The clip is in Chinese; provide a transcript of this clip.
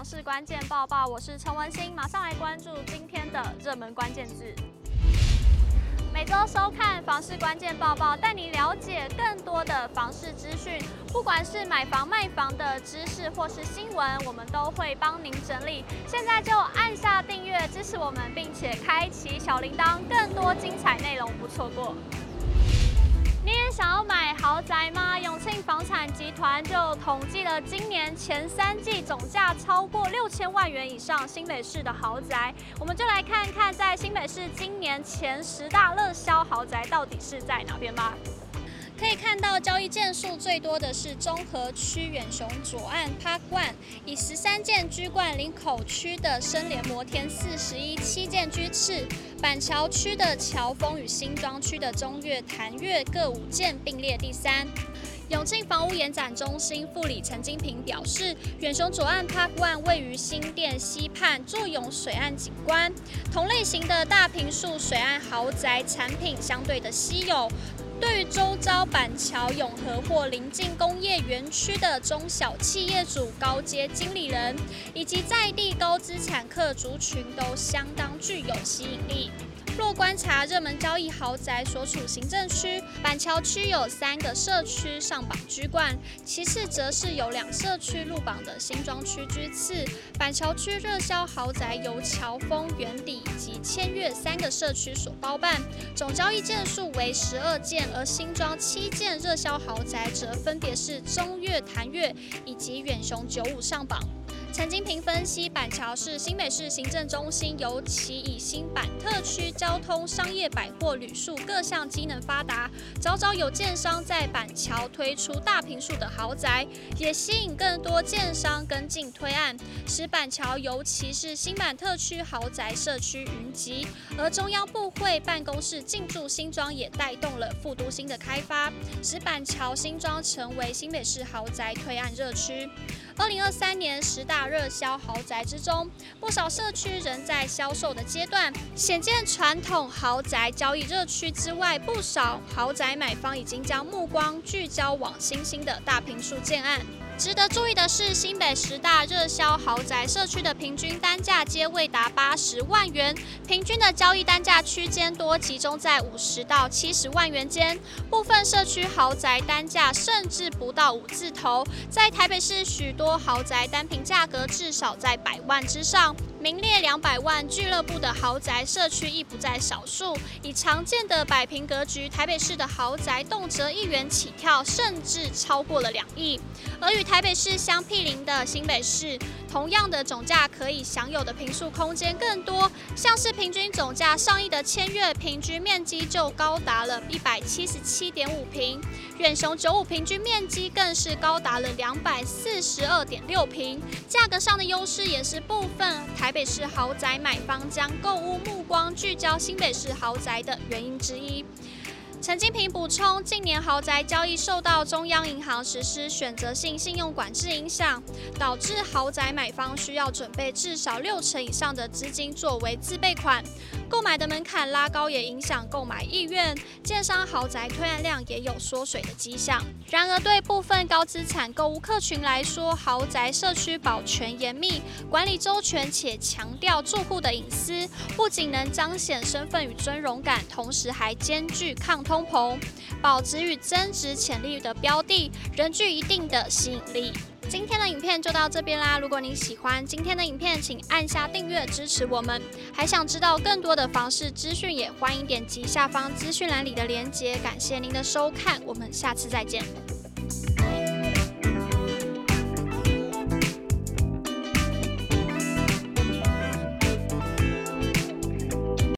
房市关键报报，我是陈文心，马上来关注今天的热门关键字。每周收看房市关键报报，带你了解更多的房市资讯，不管是买房卖房的知识或是新闻，我们都会帮您整理。现在就按下订阅支持我们，并且开启小铃铛，更多精彩内容不错过。你也想要买豪宅吗？团就统计了今年前三季总价超过六千万元以上新北市的豪宅，我们就来看看在新北市今年前十大热销豪宅到底是在哪边吧。可以看到，交易件数最多的是中和区远雄左岸 Park One，以十三件居冠林口区的生联摩天四十一，七件居次；板桥区的乔峰与新庄区的中越潭越各五件并列第三。永庆房屋延展中心副理陈金平表示，远雄左岸 Park One 位于新店西畔，坐拥水岸景观，同类型的大坪数水岸豪宅产品相对的稀有。对于周遭板桥永和或邻近工业园区的中小企业主、高阶经理人以及在地高资产客族群都相当具有吸引力。若观察热门交易豪宅所处行政区，板桥区有三个社区上榜居冠，其次则是有两社区入榜的新庄区居次。板桥区热销豪宅由乔峰、圆底以及千越三个社区所包办，总交易件数为十二件，而新庄七件热销豪宅则分别是中越潭越以及远雄九五上榜。陈金平分析，板桥是新北市行政中心，尤其以新板特区交通、商业、百货、旅宿各项机能发达，早早有建商在板桥推出大坪数的豪宅，也吸引更多建商跟进推案，使板桥尤其是新板特区豪宅社区云集。而中央部会办公室进驻新庄，也带动了副都新的开发，使板桥新庄成为新北市豪宅推案热区。二零二三年十大热销豪宅之中，不少社区仍在销售的阶段，显见传统豪宅交易热区之外，不少豪宅买方已经将目光聚焦往新兴的大平数建案。值得注意的是，新北十大热销豪宅社区的平均单价皆未达八十万元，平均的交易单价区间多集中在五十到七十万元间，部分社区豪宅单价甚至不到五字头。在台北市，许多豪宅单品价格至少在百万之上。名列两百万俱乐部的豪宅社区亦不在少数，以常见的百平格局，台北市的豪宅动辄一元起跳，甚至超过了两亿。而与台北市相毗邻的新北市，同样的总价可以享有的坪数空间更多，像是平均总价上亿的千越，平均面积就高达了一百七十七点五平，远雄九五平均面积更是高达了两百四十二点六平，价格上的优势也是部分台台北市豪宅买方将购物目光聚焦新北市豪宅的原因之一。陈金平补充，近年豪宅交易受到中央银行实施选择性信用管制影响，导致豪宅买方需要准备至少六成以上的资金作为自备款。购买的门槛拉高也影响购买意愿，建商豪宅推案量也有缩水的迹象。然而，对部分高资产购物客群来说，豪宅社区保全严密，管理周全，且强调住户的隐私，不仅能彰显身份与尊荣感，同时还兼具抗通膨、保值与增值潜力的标的，仍具一定的吸引力。今天的影片就到这边啦！如果您喜欢今天的影片，请按下订阅支持我们。还想知道更多的房市资讯，也欢迎点击下方资讯栏里的链接。感谢您的收看，我们下次再见。